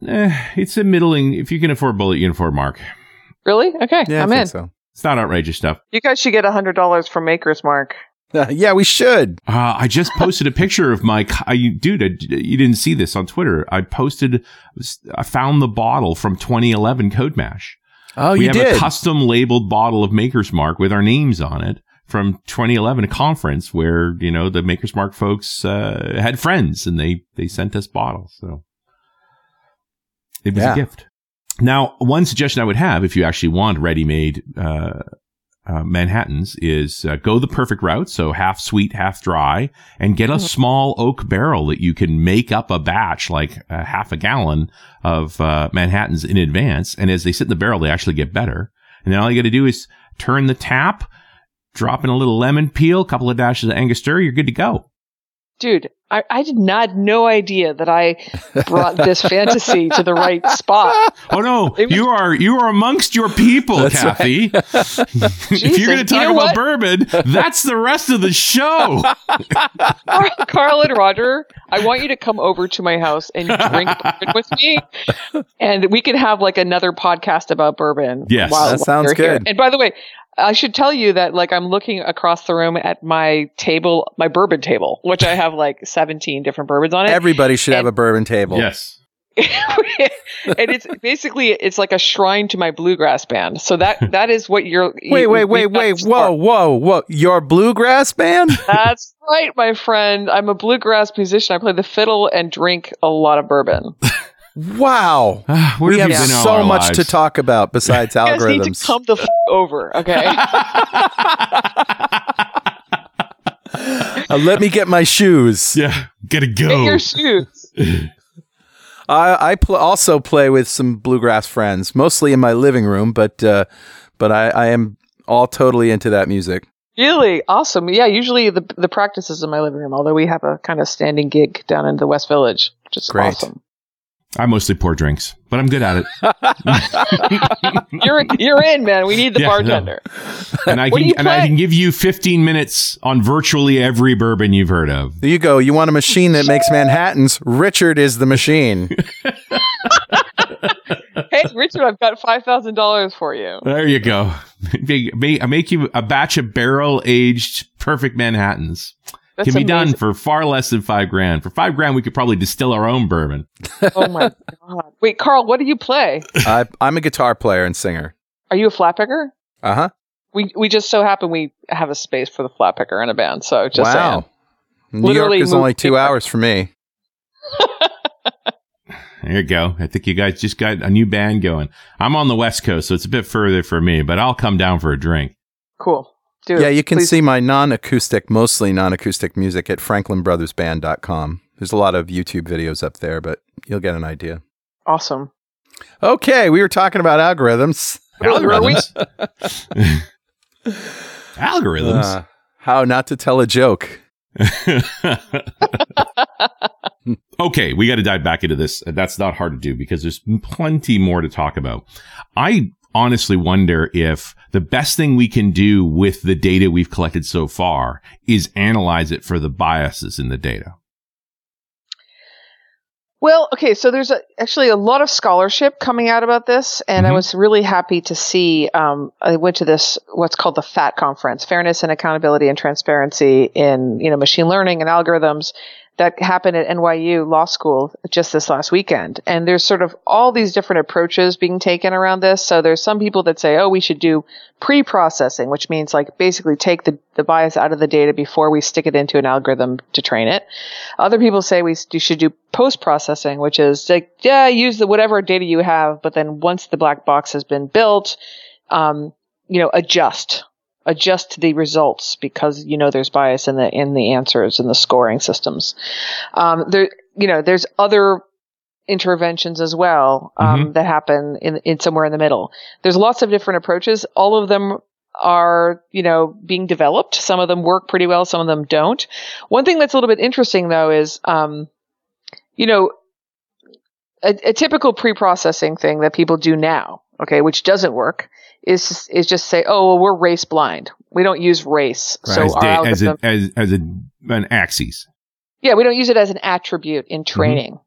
Eh, it's a middling if you can afford Bulleit, you can afford mark. Really? Okay, Yeah, I'm I think in. so. It's not outrageous stuff. You guys should get a hundred dollars from Maker's Mark. yeah, we should. Uh, I just posted a picture of my, I, dude, I, you didn't see this on Twitter. I posted, I found the bottle from 2011 CodeMash. Oh, we you have did. a custom labeled bottle of Maker's Mark with our names on it from 2011, a conference where, you know, the Maker's Mark folks, uh, had friends and they, they sent us bottles. So it was Yeah. a gift. Now, one suggestion I would have if you actually want ready made, uh, uh, Manhattans is uh, go the perfect route. So half sweet, half dry and get a Mhm. small oak barrel that you can make up a batch, like uh, half a gallon of uh, Manhattans in advance. And as they sit in the barrel, they actually get better. And then all you got to do is turn the tap, drop in a little lemon peel, a couple of dashes of Angostura, you're good to go. Dude, I, I did not no idea that I brought this fantasy to the right spot. Oh no, was- you are you are amongst your people, That's Cathy. if you're going to you talk know about what? bourbon, that's the rest of the show. Carl, Carl and Roger, I want you to come over to my house and drink bourbon with me, and we can have like another podcast about bourbon. Yes. That sounds you're here. good. And by the way, I should tell you that like I'm looking across the room at my table, my bourbon table, which I have like 17 different bourbons on it. Everybody should have a bourbon table. yes. and it's basically it's like a shrine to my bluegrass band. So that that is what you're. Wait, you- wait, wait, wait. Whoa, whoa, whoa. Your bluegrass band? That's right, my friend. I'm a bluegrass musician. I play the fiddle and drink a lot of bourbon. Wow. We have you so much lives? to talk about besides You guys need to algorithms. come the f- over, okay? Uh, let me get my shoes. Yeah, gotta Get go. your shoes. I, I pl- also play with some bluegrass friends, mostly in my living room, but uh, but I, I am all totally into that music. Really awesome. Yeah, usually the the practice is in my living room, although we have a kind of standing gig down in the West Village, which is Great. awesome. I mostly pour drinks, but I'm good at it. You're you're in, man. We need the Yeah, no. bartender. And I can and I can give you 15 minutes on virtually every bourbon you've heard of. There you go. You want a machine that makes Manhattans? Richard is the machine. Hey, Richard, I've got five thousand dollars for you. There you go. Make- make- I make you a batch of barrel aged perfect Manhattans. That's can be done for far less than five grand. For five grand, we could probably distill our own bourbon. Oh my god! Wait, Carl, what do you play? I, I'm a guitar player and singer. Are you a flat picker? Uh huh. We we just so happen we have a space for the flat picker in a band. So just wow. saying. New Literally York is only two hours for me. There you go. I think you guys just got a new band going. I'm on the West Coast, so it's a bit further for me, but I'll come down for a drink. Cool. Do it. Yeah, you can Please. see my non-acoustic, mostly non-acoustic music at franklinbrothersband.com. There's a lot of YouTube videos up there, but you'll get an idea. Awesome. Okay, we were talking about algorithms. Where are we? Algorithms. Algorithms. Uh, how not to tell a joke. okay, we got to dive back into this. That's not hard to do because there's plenty more to talk about. I honestly wonder if the best thing we can do with the data we've collected so far is analyze it for the biases in the data. Well, okay, so there's a, actually a lot of scholarship coming out about this, and I Mhm. was really happy to see. Um, I went to this what's called the FAT conference, Fairness and Accountability and Transparency in you know machine learning and algorithms, that happened at NYU Law School just this last weekend. And there's sort of all these different approaches being taken around this. So there's some people that say, oh, we should do pre-processing, which means like basically take the, the bias out of the data before we stick it into an algorithm to train it. Other people say we should do post-processing, which is like, yeah, use the whatever data you have, but then once the black box has been built, um, you know, adjust adjust the results because you know there's bias in the in the answers and the scoring systems. Um, there, you know, there's other interventions as well um, that happen in in somewhere in the middle. There's lots of different approaches. All of them are you know being developed. Some of them work pretty well. Some of them don't. One thing that's a little bit interesting though is um, you know a, a typical pre-processing thing that people do now, okay, which doesn't work, is just, is just say, oh, well, we're race blind. We don't use race, so as, our da- as, a, as, as a, an axis. yeah, we don't use it as an attribute in training.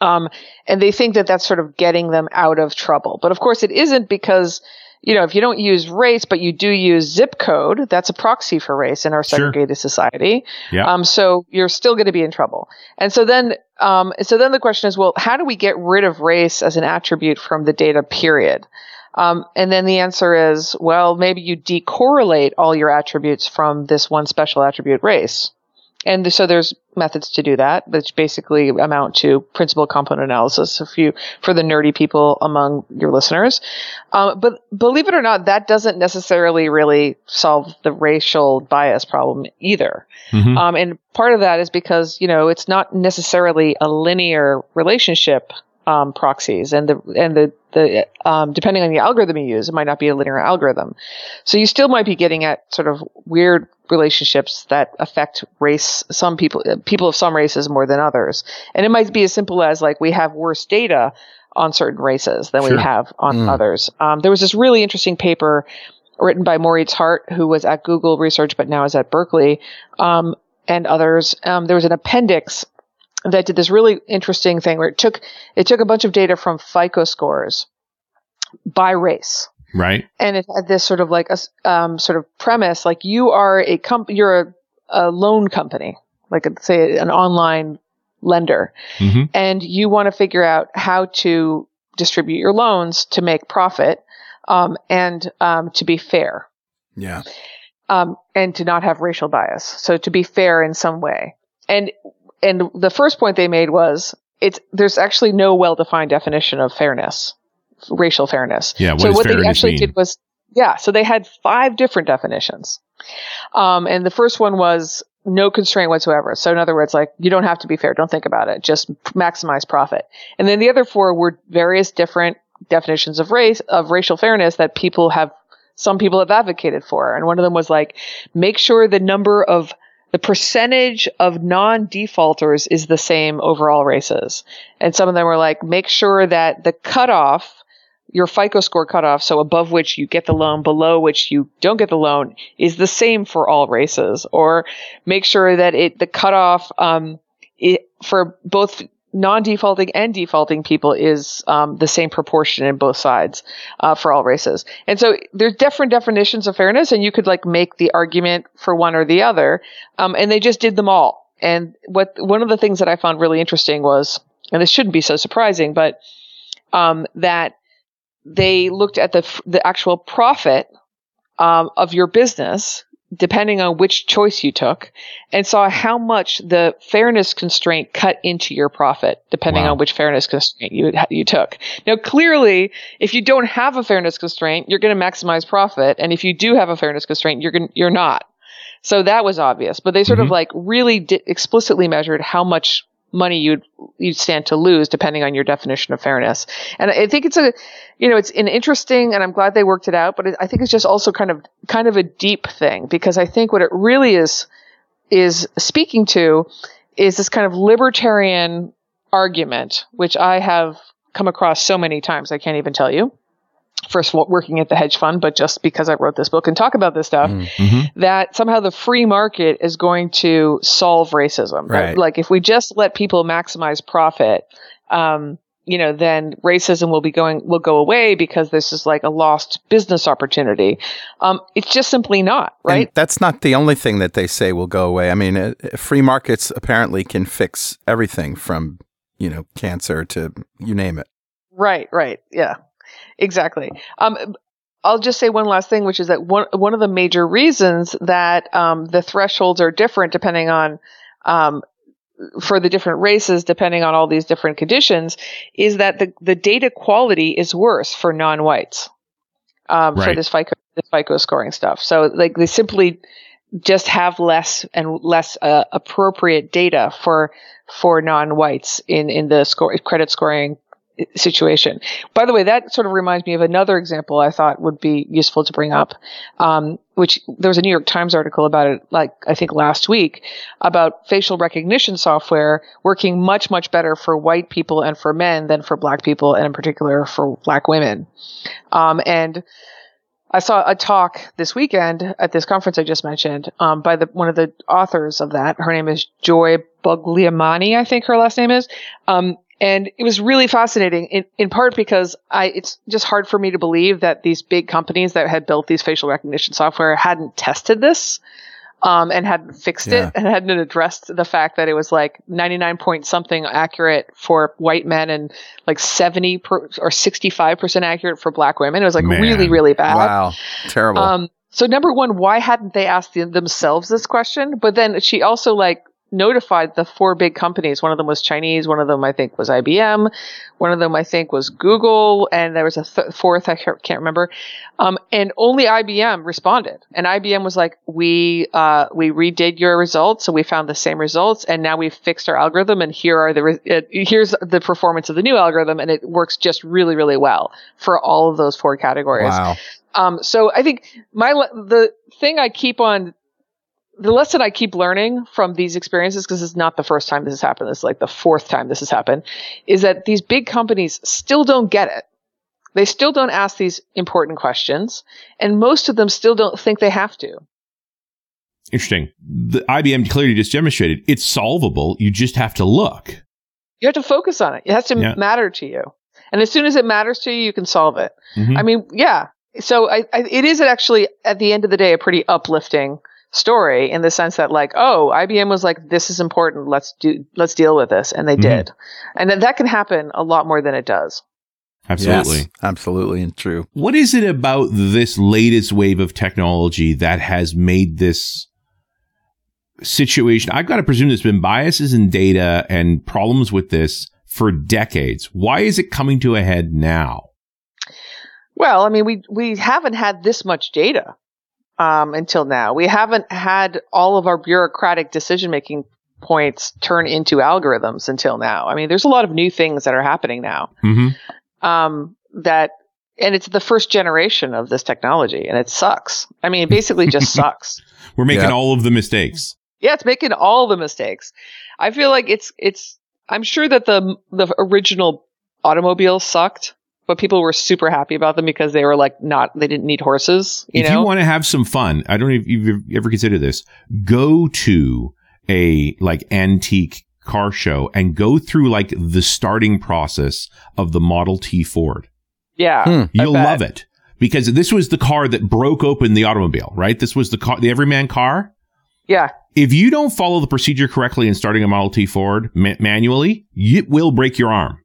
Um, and they think that that's sort of getting them out of trouble, but of course it isn't because. You know, if you don't use race, but you do use zip code, that's a proxy for race in our Sure. segregated society. Yeah. Um, so you're still going to be in trouble. And so then, um, so then the question is, well, how do we get rid of race as an attribute from the data period? Um, and then the answer is, well, maybe you decorrelate all your attributes from this one special attribute race. And so there's methods to do that, which basically amount to principal component analysis. If you, for the nerdy people among your listeners, um, but believe it or not, that doesn't necessarily really solve the racial bias problem either. Mhm. Um, and part of that is because, you know, it's not necessarily a linear relationship, um, proxies and the, and the, the, um, depending on the algorithm you use, it might not be a linear algorithm. So you still might be getting at sort of weird relationships that affect race, some people, people of some races more than others. And it might be as simple as like we have worse data on certain races than Sure. we have on Mm. others. Um, there was this really interesting paper written by Moritz Hardt, who was at Google Research but now is at Berkeley, um, and others. Um, there was an appendix that did this really interesting thing where it took it took a bunch of data from FICO scores by race Right. and it had this sort of like a um, sort of premise like you are a comp you're a, a loan company like a, say an online lender hmm and you want to figure out how to distribute your loans to make profit um, and um, to be fair Yeah. um, and to not have racial bias. So to be fair in some way. And and the first point they made was it's there's actually no well defined definition of fairness, racial fairness. Yeah. What so what they actually mean? did was yeah. So they had five different definitions, um, and the first one was no constraint whatsoever. So in other words, like you don't have to be fair. Don't think about it. Just maximize profit. And then the other four were various different definitions of race of racial fairness that people have some people have advocated for. And one of them was like, make sure the number of the percentage of non-defaulters is the same over all races. And some of them were like, make sure that the cutoff, your FICO score cutoff, so above which you get the loan, below which you don't get the loan, is the same for all races. Or make sure that it, the cutoff, um, it, for both non-defaulting and defaulting people is um, the same proportion in both sides uh, for all races. And so there's different definitions of fairness, and you could like make the argument for one or the other. Um, and they just did them all. And what one of the things that I found really interesting was, and this shouldn't be so surprising, but um, that they looked at the the actual profit um, of your business depending on which choice you took and saw how much the fairness constraint cut into your profit depending wow. on which fairness constraint you you took. Now clearly if you don't have a fairness constraint you're going to maximize profit and if you do have a fairness constraint you're going you're not. So that was obvious, but they sort mm-hmm. of like really di- explicitly measured how much money you'd you'd stand to lose depending on your definition of fairness. And I think it's a you know it's an interesting and I'm glad they worked it out, but I think it's just also kind of kind of a deep thing because I think what it really is is speaking to is this kind of libertarian argument which I have come across so many times I can't even tell you first of all working at the hedge fund, but just because I wrote this book and talk about this stuff, mm-hmm. that somehow the free market is going to solve racism. Right. Like if we just let people maximize profit, um, you know, then racism will be going will go away because this is like a lost business opportunity. Um, it's just simply not right. And that's not the only thing that they say will go away. I mean, uh, free markets apparently can fix everything from you know cancer to you name it. Right. Right. Yeah. Exactly. Um, I'll just say one last thing, which is that one one of the major reasons that um, the thresholds are different depending on um, for the different races, depending on all these different conditions, is that the the data quality is worse for non-whites um, right. for this FICO this FICO scoring stuff. So like they simply just have less and less uh, appropriate data for for non-whites in in the score credit scoring situation. By the way, that sort of reminds me of another example I thought would be useful to bring up, um, which there was a New York Times article about it, like I think last week, about facial recognition software working much, much better for white people and for men than for black people, and in particular for black women. Um, and I saw a talk this weekend at this conference I just mentioned um, by the one of the authors of that. Her name is Joy Buolamwini, I think her last name is. Um, and it was really fascinating in, in part because I, it's just hard for me to believe that these big companies that had built these facial recognition software hadn't tested this. Um, and hadn't fixed yeah. it and hadn't addressed the fact that it was like 99 point something accurate for white men and like 70 per, or 65% accurate for black women. It was like Man. really, really bad. Wow. Terrible. Um, so number one, why hadn't they asked themselves this question? But then she also like notified the four big companies. One of them was Chinese. One of them, I think, was IBM. One of them, I think, was Google. And there was a th- fourth, I can't remember. Um, and only IBM responded. And IBM was like, we, uh, we redid your results. So we found the same results. And now we've fixed our algorithm. And here are the, re- it, here's the performance of the new algorithm. And it works just really, really well for all of those four categories. Wow. Um, so I think my, the thing I keep on the lesson I keep learning from these experiences, because it's not the first time this has happened, this is like the fourth time this has happened, is that these big companies still don't get it. They still don't ask these important questions, and most of them still don't think they have to. Interesting. The IBM clearly just demonstrated it's solvable. You just have to look. You have to focus on it. It has to yeah. matter to you. And as soon as it matters to you, you can solve it. Mm-hmm. I mean, yeah. So I, I, it is actually, at the end of the day, a pretty uplifting story in the sense that like oh IBM was like this is important let's do let's deal with this and they mm-hmm. did. And that, that can happen a lot more than it does. Absolutely. Yes, absolutely and true. What is it about this latest wave of technology that has made this situation I've got to presume there's been biases in data and problems with this for decades. Why is it coming to a head now? Well, I mean, we we haven't had this much data um, until now. We haven't had all of our bureaucratic decision making points turn into algorithms until now. I mean, there's a lot of new things that are happening now. Mm-hmm. Um, that, and it's the first generation of this technology, and it sucks. I mean, it basically just sucks. We're making yeah. all of the mistakes. Yeah, it's making all the mistakes. I feel like it's it's. I'm sure that the the original automobile sucked but people were super happy about them because they were like not they didn't need horses. You if know? you want to have some fun, I don't know if you've ever considered this. Go to a like antique car show and go through like the starting process of the Model T Ford. Yeah. Hmm. You'll love it because this was the car that broke open the automobile, right? This was the car, the everyman car. Yeah. If you don't follow the procedure correctly in starting a Model T Ford ma- manually, it will break your arm.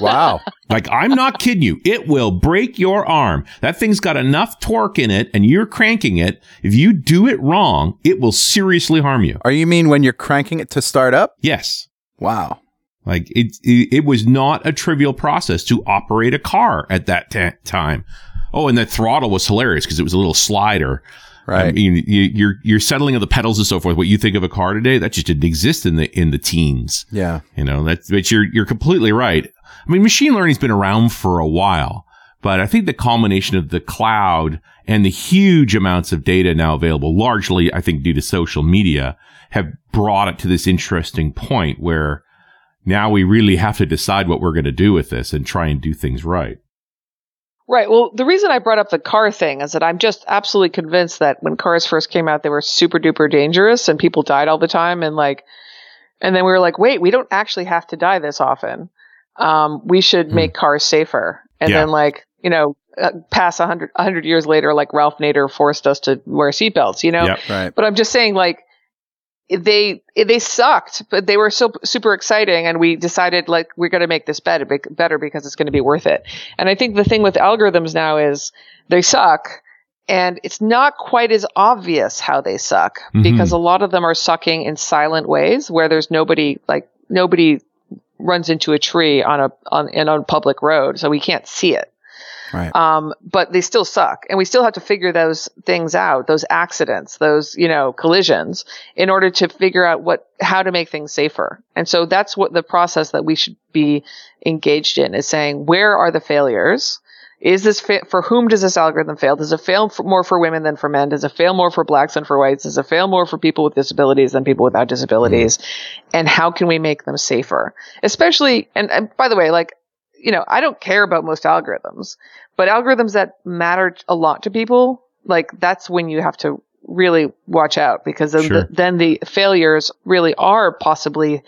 Wow. Like, I'm not kidding you. It will break your arm. That thing's got enough torque in it and you're cranking it. If you do it wrong, it will seriously harm you. Are you mean when you're cranking it to start up? Yes. Wow. Like it, it, it was not a trivial process to operate a car at that ta time. Oh, and the throttle was hilarious because it was a little slider. Right. I mean, you, you're you're settling of the pedals and so forth. What you think of a car today, that just didn't exist in the in the teens. yeah. You know, that's but you're you're completely right. I mean, machine learning's been around for a while, but I think the culmination of the cloud and the huge amounts of data now available, largely I think due to social media, have brought it to this interesting point where now we really have to decide what we're going to do with this and try and do things right. Right. Well, the reason I brought up the car thing is that I'm just absolutely convinced that when cars first came out, they were super duper dangerous and people died all the time. And like, and then we were like, wait, we don't actually have to die this often. Um, we should Hmm. make cars safer. And Yeah. then like, you know, uh, past a hundred, a hundred years later, like Ralph Nader forced us to wear seatbelts, you know? Yep. Right. But I'm just saying, like, they they sucked, but they were so super exciting, and we decided like we're going to make this better, better because it's going to be worth it. And I think the thing with algorithms now is they suck, and it's not quite as obvious how they suck Mhm. because a lot of them are sucking in silent ways where there's nobody like nobody runs into a tree on a on in on public road, so we can't see it. Right. Um, but they still suck, and we still have to figure those things out, those accidents, those you know collisions, in order to figure out what how to make things safer. And so that's what the process that we should be engaged in is saying where are the failures. Is this fa- for whom does this algorithm fail? Does it fail for, more for women than for men? Does it fail more for blacks than for whites? Does it fail more for people with disabilities than people without disabilities? Mm-hmm. And how can we make them safer? Especially, and, and by the way, like you know, I don't care about most algorithms, but algorithms that matter a lot to people, like that's when you have to really watch out because then, Sure. the, then the failures really are possibly,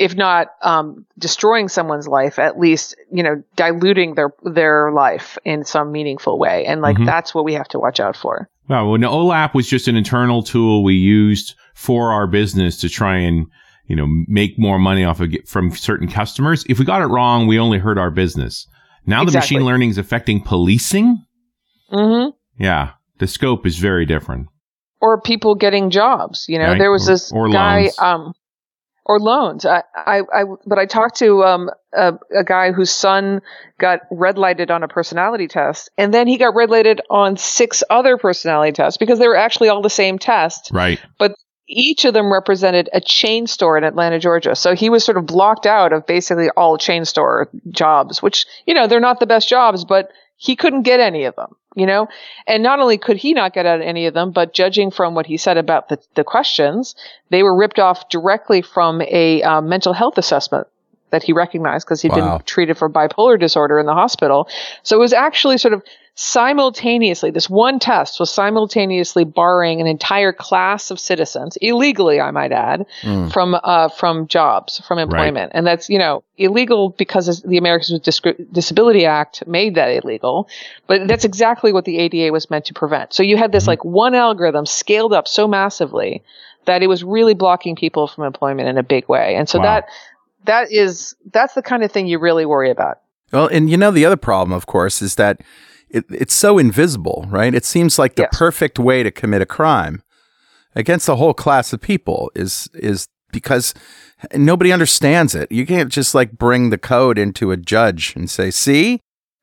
if not um, destroying someone's life, at least you know diluting their their life in some meaningful way, and like Mhm. that's what we have to watch out for. Well, when OLAP was just an internal tool we used for our business to try and, you know, make more money off of from certain customers. If we got it wrong, we only hurt our business. Now the machine learning is affecting policing. hmm Yeah. The scope is very different. or people getting jobs. You know, Right. there was Or- this or guy, um, or loans. I, I, I, but I talked to um, a, a guy whose son got red lighted on a personality test, and then he got red lighted on six other personality tests because they were actually all the same test. Right. But each of them represented a chain store in Atlanta, Georgia. So he was sort of blocked out of basically all chain store jobs, which, you know, they're not the best jobs, but he couldn't get any of them, you know? And not only could he not get out any of them, but judging from what he said about the, the questions, they were ripped off directly from a um, mental health assessment that he recognized because he'd Wow. been treated for bipolar disorder in the hospital. So it was actually sort of simultaneously, this one test was simultaneously barring an entire class of citizens, illegally, I might add, Mm. from uh, from jobs, from employment, and that's you know illegal because the Americans with Disability Act made that illegal, but that's exactly what the ADA was meant to prevent. So you had this Mhm. like one algorithm scaled up so massively that it was really blocking people from employment in a big way, and so Wow. that that is that's the kind of thing you really worry about. Well, and you know the other problem, of course, is that it, it's so invisible, right? It seems like the Yes. perfect way to commit a crime against a whole class of people is is because nobody understands it. You can't just like bring the code into a judge and say, "See,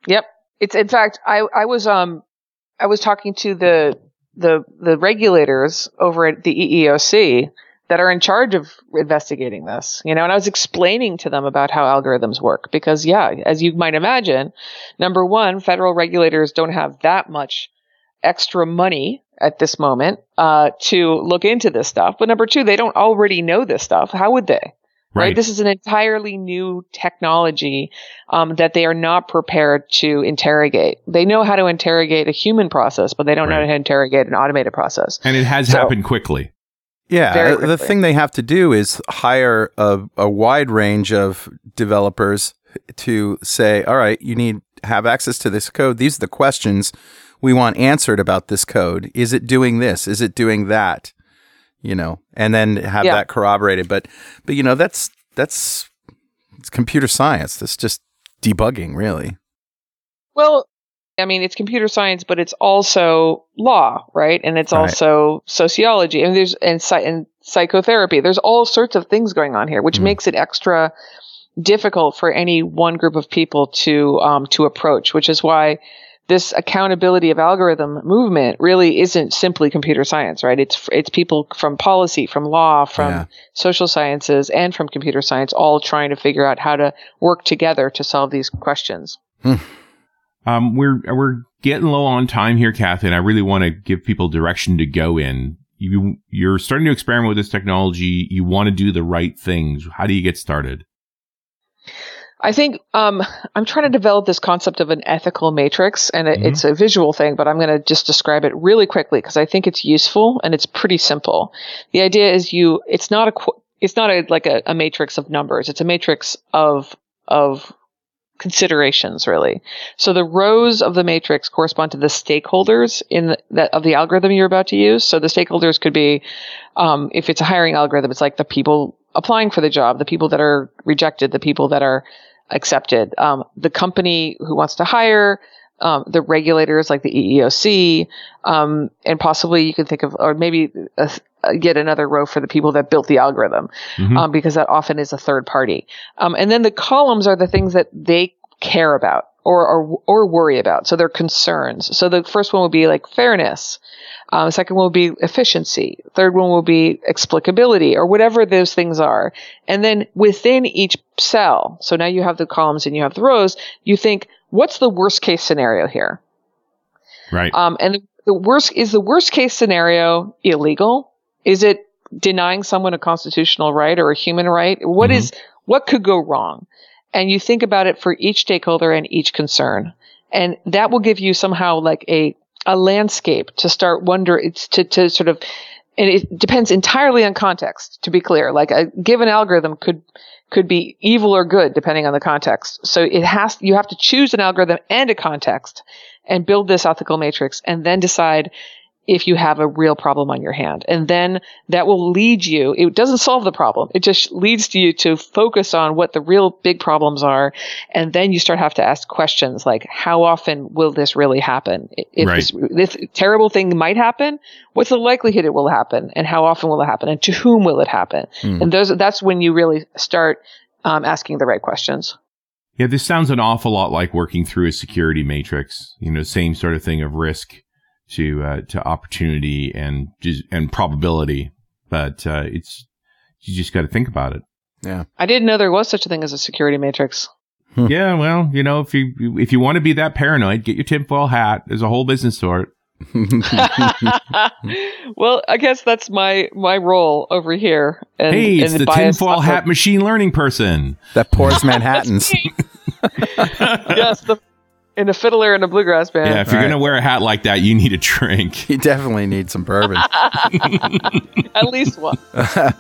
Yep. It's in fact I I was um I was talking to the the the regulators over at the EEOC that are in charge of investigating this, you know, and I was explaining to them about how algorithms work because yeah, as you might imagine, number 1, federal regulators don't have that much extra money at this moment uh, to look into this stuff. But number 2, they don't already know this stuff. How would they? right? Right. This is an entirely new technology um, that they are not prepared to interrogate. They know how to interrogate a human process, but they don't know how to interrogate an automated process. and it has So- happened quickly. Yeah, uh, the thing they have to do is hire a, a wide range of developers to say, all right, you need have access to this code. These are the questions we want answered about this code. Is it doing this? Is it doing that? You know, and then have Yeah. that corroborated. But but you know, that's that's it's computer science. That's just debugging, really. Well, I mean, it's computer science, but it's also law, right? And it's Right. also sociology, and there's and, and psychotherapy. There's all sorts of things going on here, which Mm. makes it extra difficult for any one group of people to um, to approach. Which is why this accountability of algorithm movement really isn't simply computer science, right? It's it's people from policy, from law, from Yeah. social sciences, and from computer science, all trying to figure out how to work together to solve these questions. Um, we're we're getting low on time here, Cathy, and I really want to give people direction to go in. You you're starting to experiment with this technology. You want to do the right things. How do you get started? I think um, I'm trying to develop this concept of an ethical matrix, and it, Mhm. it's a visual thing, but I'm going to just describe it really quickly because I think it's useful and it's pretty simple. The idea is you, it's not a, it's not a like a, a matrix of numbers. It's a matrix of of considerations, really. So the rows of the matrix correspond to the stakeholders in that of the algorithm you're about to use. So the stakeholders could be, um, if it's a hiring algorithm, it's like the people applying for the job, the people that are rejected, the people that are accepted, um, the company who wants to hire, um, the regulators like the EEOC, um, and possibly you can think of, or maybe uh uh, get another row for the people that built the algorithm, Mhm. um, because that often is a third party. Um, and then the columns are the things that they care about or, or or worry about. So they're concerns. So the first one would be like fairness. Um, second one will be efficiency. Third one will be explicability or whatever those things are. And then within each cell, so now you have the columns and you have the rows, you think, what's the worst case scenario here? Right. Um, and the, worst is the worst case scenario illegal? Is it denying someone a constitutional right or a human right? What Mhm. is what could go wrong? And you think about it for each stakeholder and each concern, and that will give you somehow like a a landscape to start wonder. It's to to sort of, and it depends entirely on context. To be clear, like a given algorithm could could be evil or good depending on the context. So it has you have to choose an algorithm and a context and build this ethical matrix and then decide if you have a real problem on your hand. And then that will lead you, it doesn't solve the problem. It just leads to you to focus on what the real big problems are. And then you start have to ask questions like, how often will this really happen? If Right. this, this terrible thing might happen, what's the likelihood it will happen? And how often will it happen? And to whom will it happen? Hmm. And those, that's when you really start um, asking the right questions. Yeah, this sounds an awful lot like working through a security matrix. You know, same sort of thing of risk to uh, to opportunity and and probability. But uh, it's you just got to think about it. Yeah, I didn't know there was such a thing as a security matrix. Hmm. Yeah, well, you know, if you if you want to be that paranoid, get your tinfoil hat. There's a whole business to it. well, I guess that's my my role over here. And, hey, it's and the bias- tinfoil hat machine learning person. that pours Manhattans. yes, the, in a fiddler and a bluegrass band. Yeah, if you're Right. gonna wear a hat like that, you need a drink. you definitely need some bourbon. At least one.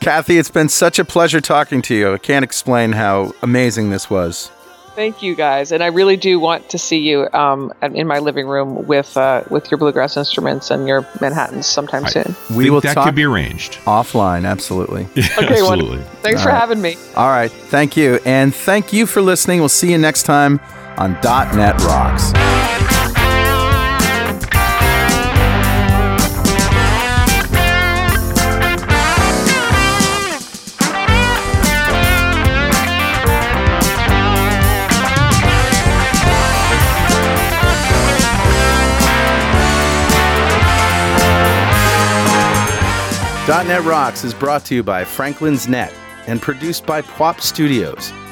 Cathy, it's been such a pleasure talking to you. I can't explain how amazing this was. Thank you guys, and I really do want to see you um, in my living room with uh, with your bluegrass instruments and your Manhattans sometime I- soon. We Think will that talk could be arranged. offline, absolutely. Okay, Absolutely. Thanks All for right. having me. All right, thank you. And thank you for listening. We'll see you next time on .NET Rocks. .NET Rocks is brought to you by Franklins.Net and produced by Pwop Studios,